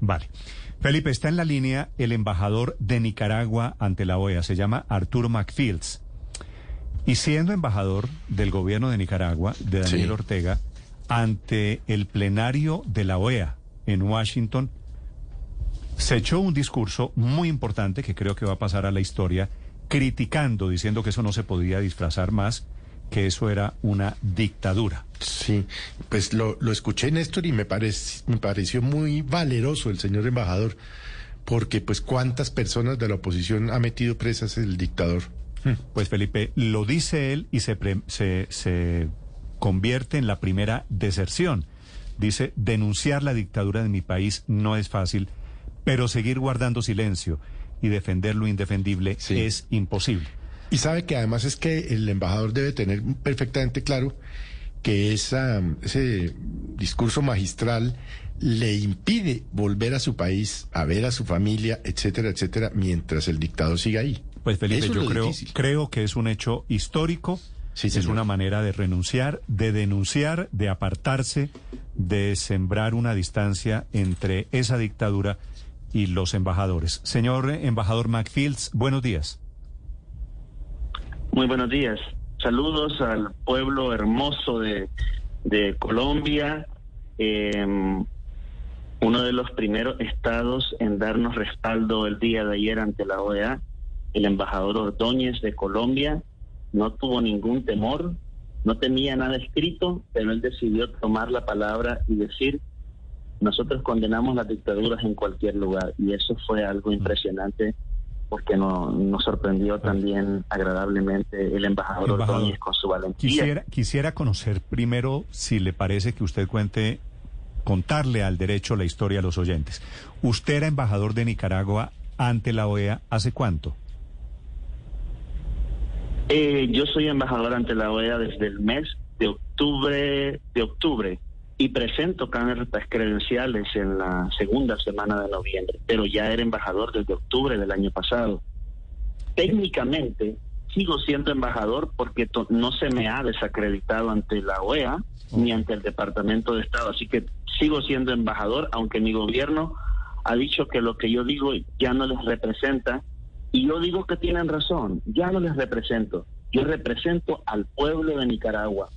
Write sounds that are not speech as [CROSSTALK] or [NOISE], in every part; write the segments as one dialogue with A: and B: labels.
A: Vale. Felipe, está en la línea el embajador de Nicaragua ante la OEA, se llama Arturo McFields. Y siendo embajador del gobierno de Nicaragua, de Daniel
B: Sí.
A: Ortega, ante el plenario de la OEA en Washington, se echó un discurso muy importante que creo que va a pasar a la historia, criticando, diciendo que eso no se podía disfrazar más, que eso era una dictadura.
B: Sí, pues lo, lo escuché, Néstor, y me, parec- me pareció muy valeroso el señor embajador, porque pues cuántas personas de la oposición ha metido presas el dictador.
A: Pues Felipe, lo dice él y se, pre- se, se convierte en la primera deserción. Dice, denunciar la dictadura de mi país no es fácil, pero seguir guardando silencio y defender lo indefendible
B: Sí.
A: es imposible.
B: Y sabe que además es que el embajador debe tener perfectamente claro que esa, ese discurso magistral le impide volver a su país, a ver a su familia, etcétera, etcétera, mientras el dictador siga ahí.
A: Pues Felipe,
B: Eso es
A: yo creo,
B: difícil.
A: creo que es un hecho histórico,
B: Sí,
A: es una manera de renunciar, de denunciar, de apartarse, de sembrar una distancia entre esa dictadura y los embajadores. Señor embajador McFields, buenos días.
C: Muy buenos días. Saludos al pueblo hermoso de, de Colombia, eh, uno de los primeros estados en darnos respaldo el día de ayer ante la OEA. El embajador Ordóñez de Colombia no tuvo ningún temor, no tenía nada escrito, pero él decidió tomar la palabra y decir, nosotros condenamos las dictaduras en cualquier lugar. Y eso fue algo impresionante porque no- nos sorprendió también agradablemente el embajador,
A: Embajador,
C: Ordóñez con su valentía.
A: Quisiera, quisiera conocer primero si le parece que usted cuente, contarle al derecho la historia a los oyentes. Usted era embajador de Nicaragua ante la OEA hace cuánto?
C: Eh, yo soy embajador ante la OEA desde el mes de octubre de octubre y presento cartas credenciales en la segunda semana de noviembre, pero ya era embajador desde octubre del año pasado. Técnicamente sigo siendo embajador porque to- no se me ha desacreditado ante la OEA ni ante el Departamento de Estado, así que sigo siendo embajador, aunque mi gobierno ha dicho que lo que yo digo ya no les representa y yo digo que tienen razón, ya no les represento. Yo represento al pueblo de Nicaragua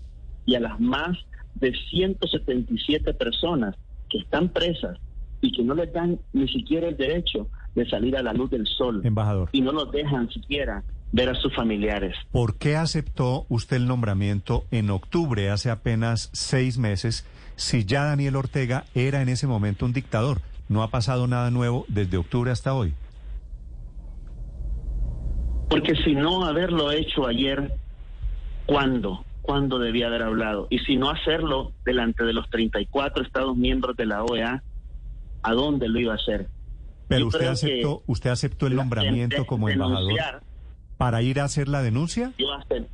C: y a las más de 177 personas que están presas y que no les dan ni siquiera el derecho de salir a la luz del sol
A: Embajador.
C: y no los dejan siquiera ver a sus familiares.
A: ¿Por qué aceptó usted el nombramiento en octubre, hace apenas seis meses, si ya Daniel Ortega era en ese momento un dictador? No ha pasado nada nuevo desde octubre hasta hoy.
C: Porque si no haberlo hecho ayer, ¿cuándo? ¿Cuándo debía haber hablado? Y si no hacerlo delante de los 34 Estados miembros de la OEA, ¿a dónde lo iba a hacer?
A: Pero
C: Yo
A: usted aceptó, usted aceptó el nombramiento como embajador para ir a hacer la denuncia.
C: Yo acepté,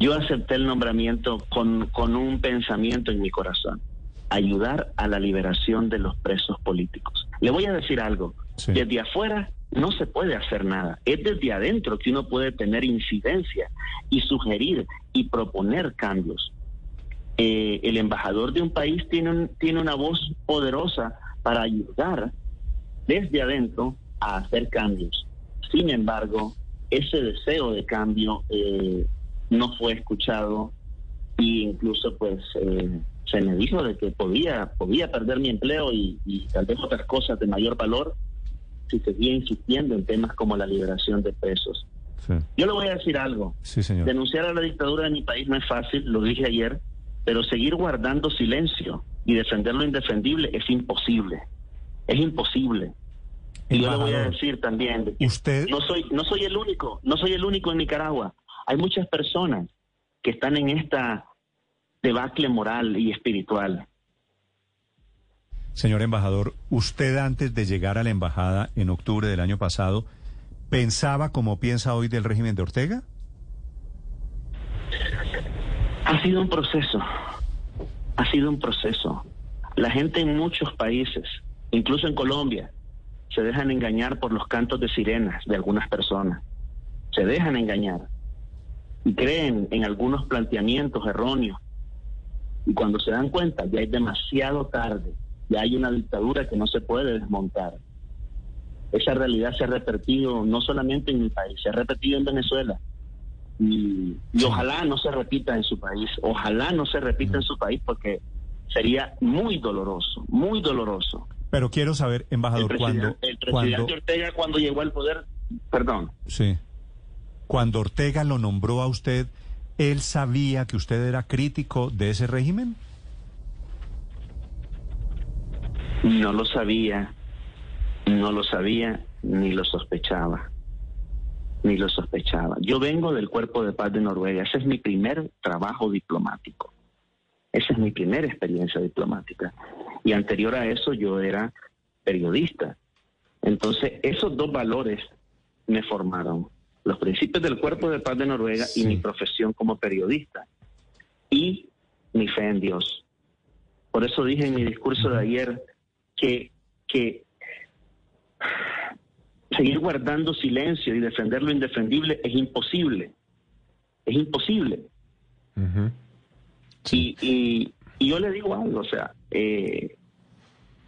C: yo acepté el nombramiento con, con un pensamiento en mi corazón, ayudar a la liberación de los presos políticos. Le voy a decir algo,
A: Sí.
C: desde afuera no se puede hacer nada, es desde adentro que uno puede tener incidencia y sugerir y proponer cambios. Eh, el embajador de un país tiene, un- tiene una voz poderosa para ayudar desde adentro a hacer cambios. Sin embargo, ese deseo de cambio eh, no fue escuchado e incluso pues eh, se me dijo de que podía podía perder mi empleo y, y tal vez otras cosas de mayor valor si seguía insistiendo en temas como la liberación de presos.
A: Sí,
C: Yo le voy a decir algo.
A: sí señor.
C: Denunciar a la dictadura de mi país no es fácil, lo dije ayer, pero seguir guardando silencio y defender lo indefendible es imposible. Es imposible. Y yo le voy a decir también,
A: usted,
C: no soy, no soy el único, no soy el único en Nicaragua. Hay muchas personas que están en esta debacle moral y espiritual.
A: Señor embajador, usted antes de llegar a la embajada en octubre del año pasado, ¿pensaba como piensa hoy del régimen de Ortega?
C: Ha sido un proceso, ha sido un proceso. La gente en muchos países, incluso en Colombia, se dejan engañar por los cantos de sirenas de algunas personas. Se dejan engañar y creen en algunos planteamientos erróneos. Y cuando se dan cuenta, ya es demasiado tarde. Ya hay una dictadura que no se puede desmontar. Esa realidad se ha repetido no solamente en mi país, se ha repetido en Venezuela. Y, ojalá no se repita en su país, ojalá no se repita en su país porque sería muy doloroso, muy doloroso.
A: Pero quiero saber, embajador, cuando...
C: El presidente Ortega cuando llegó al poder, perdón.
A: Sí. Cuando Ortega lo nombró a usted, ¿él sabía que usted era crítico de ese régimen?
C: No lo sabía, no lo sabía ni lo sospechaba, ni lo sospechaba. Yo vengo del Cuerpo de Paz de Noruega, ese es mi primer trabajo diplomático, esa es mi primera experiencia diplomática. Y anterior a eso yo era periodista. Entonces, esos dos valores me formaron, los principios del Cuerpo de Paz de Noruega y mi profesión como periodista, y mi fe en Dios. Por eso dije en mi discurso de ayer, que, que seguir guardando silencio y defender lo indefendible es imposible. Es imposible. y, y, yo le digo algo, o sea, eh,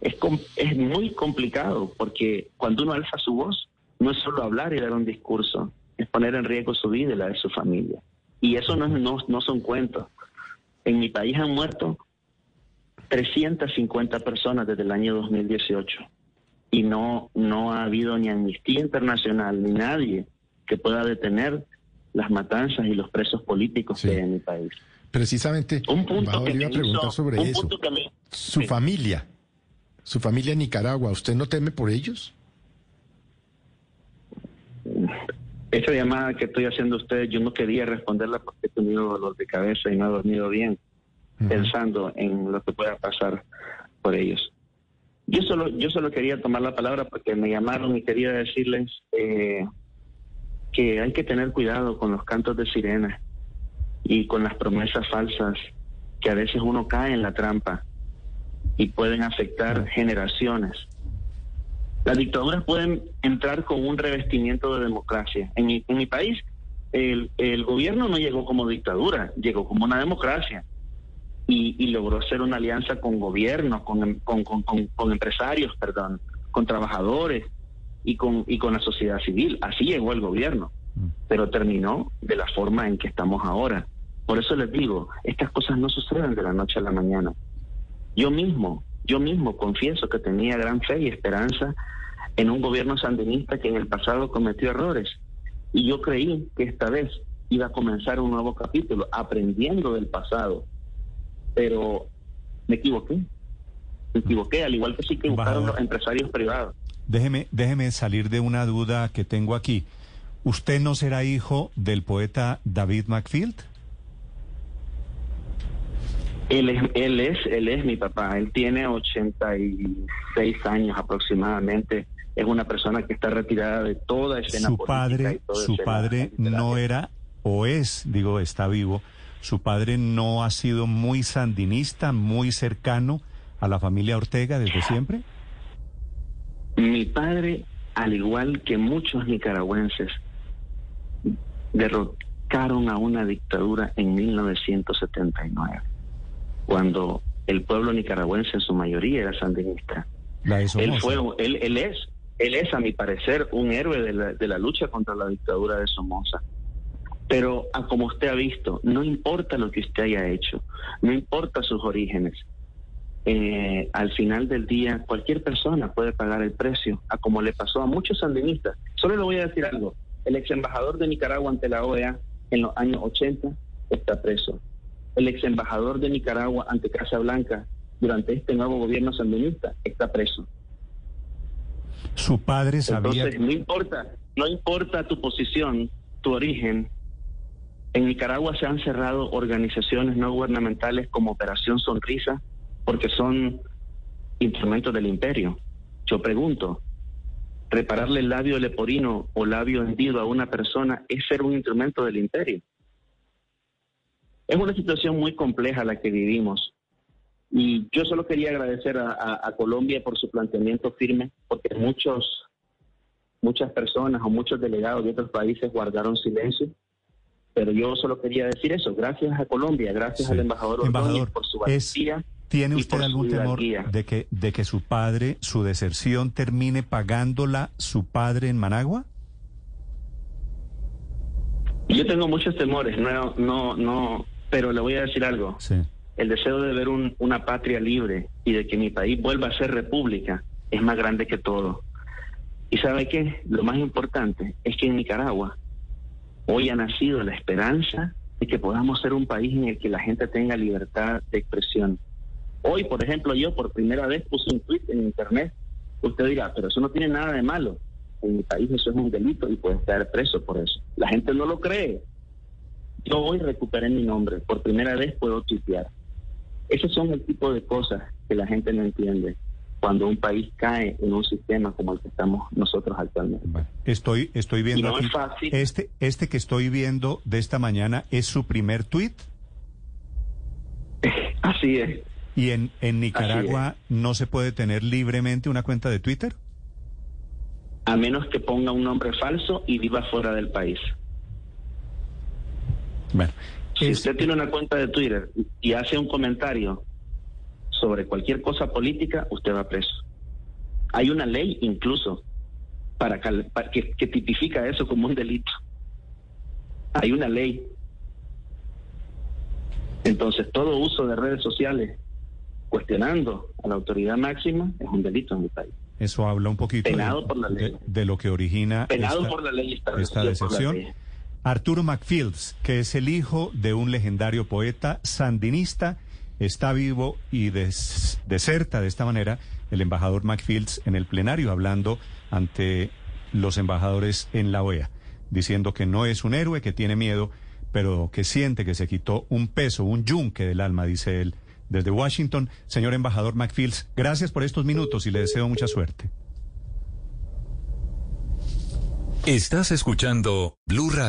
C: es, es muy complicado porque cuando uno alza su voz, no es solo hablar y dar un discurso, es poner en riesgo su vida y la de su familia. Y eso no, no, no son cuentos. En mi país han muerto 350 personas desde el año 2018 y no, no ha habido ni amnistía internacional ni nadie que pueda detener las matanzas y los presos políticos que hay en mi país.
B: Precisamente,
C: un punto que
B: a preguntar sobre eso. su familia, su familia en Nicaragua, ¿usted no teme por ellos?
C: Esa llamada que estoy haciendo a ustedes, yo no quería responderla porque he tenido dolor de cabeza y no he dormido bien pensando en lo que pueda pasar por ellos. Yo solo, yo solo quería tomar la palabra porque me llamaron y quería decirles eh, que hay que tener cuidado con los cantos de sirena y con las promesas falsas que a veces uno cae en la trampa y pueden afectar generaciones. Las dictaduras pueden entrar con un revestimiento de democracia. En mi, en mi país, el, el gobierno no llegó como dictadura, llegó como una democracia y, logró hacer una alianza con gobiernos, con, con, con, empresarios, perdón, con trabajadores y con, y con la sociedad civil. Así llegó el gobierno, mm. pero terminó de la forma en que estamos ahora. Por eso les digo, estas cosas no suceden de la noche a la mañana. Yo mismo, yo mismo confieso que tenía gran fe y esperanza en un gobierno sandinista que en el pasado cometió errores. Y yo creí que esta vez iba a comenzar un nuevo capítulo, aprendiendo del pasado pero me equivoqué. Me equivoqué, al igual que sí que buscaron los empresarios privados.
A: Déjeme, déjeme salir de una duda que tengo aquí. ¿Usted no será hijo del poeta David Macfield?
C: Él es, él es, él es mi papá. Él tiene 86 años aproximadamente. Es una persona que está retirada de toda escena
A: su
C: política
A: padre, Su padre no era o es, digo, está vivo, ¿Su padre no ha sido muy sandinista, muy cercano a la familia Ortega desde siempre?
C: Mi padre, al igual que muchos nicaragüenses, derrocaron a una dictadura en 1979, cuando el pueblo nicaragüense en su mayoría era sandinista. él fue, él, él es, él es a mi parecer un héroe de la, de la lucha contra la dictadura de Somoza. Pero a como usted ha visto, no importa lo que usted haya hecho, no importa sus orígenes. Eh, al final del día, cualquier persona puede pagar el precio, a como le pasó a muchos sandinistas. Solo le voy a decir algo. El ex embajador de Nicaragua ante la OEA en los años 80 está preso. El ex embajador de Nicaragua ante Casa Blanca durante este nuevo gobierno sandinista está preso.
A: Su padre sabía.
C: Entonces, no importa, no importa tu posición, tu origen, en Nicaragua se han cerrado organizaciones no gubernamentales como Operación Sonrisa porque son instrumentos del imperio. Yo pregunto, repararle el labio leporino o labio hendido a una persona es ser un instrumento del imperio. Es una situación muy compleja la que vivimos. Y yo solo quería agradecer a, Colombia por su planteamiento firme, porque muchos, muchas personas o muchos delegados de otros países guardaron silencio pero yo solo quería decir eso. Gracias a Colombia, gracias al embajador, por su valentía
A: ¿Tiene usted algún temor de que, de que su padre, su deserción, termine pagándola su padre en Managua?
C: Yo tengo muchos temores, no, no, no, pero le voy a decir algo.
A: Sí.
C: El deseo de ver un- una patria libre y de que mi país vuelva a ser república es más grande que todo. Y sabe qué, lo más importante es que en Nicaragua hoy ha nacido la esperanza de que podamos ser un país en el que la gente tenga libertad de expresión. Hoy, por ejemplo, yo por primera vez puse un tweet en internet. Usted dirá, pero eso no tiene nada de malo. En mi país eso es un delito y puedes caer preso por eso. La gente no lo cree. Yo hoy recuperé mi nombre. Por primera vez puedo tuitear. Esos son el tipo de cosas que la gente no entiende cuando un país cae en un sistema como el que estamos nosotros actualmente.
A: Bueno, estoy, estoy viendo
C: no
A: aquí.
C: es fácil.
A: Este, este que estoy viendo de esta mañana es su primer tuit. [LAUGHS]
C: Así es.
A: ¿Y en, en Nicaragua no se puede tener libremente una cuenta de Twitter?
C: A menos que ponga un nombre falso y viva fuera del país.
A: Bueno,
C: Si
A: es-
C: usted tiene una cuenta de Twitter y hace un comentario sobre cualquier cosa política, usted va preso. Hay una ley incluso para, que, que tipifica eso como un delito. Hay una ley. Entonces, todo uso de redes sociales cuestionando a la autoridad máxima es un delito en mi país.
A: eso habla un poquito de,
C: Penado por la ley.
A: de- de lo que origina
C: Penado
A: esta-
C: por la ley
A: esta decepción.
C: ley.
A: Arturo McFields, que es el hijo de un legendario poeta sandinista, está vivo y des- deserta de esta manera el embajador McFields en el plenario, hablando ante los embajadores en la OEA, diciendo que no es un héroe, que tiene miedo, pero que siente que se quitó un peso, un yunque del alma, dice él. Desde Washington, señor embajador McFields, gracias por estos minutos y le deseo mucha suerte.
D: Estás escuchando Blue Radio.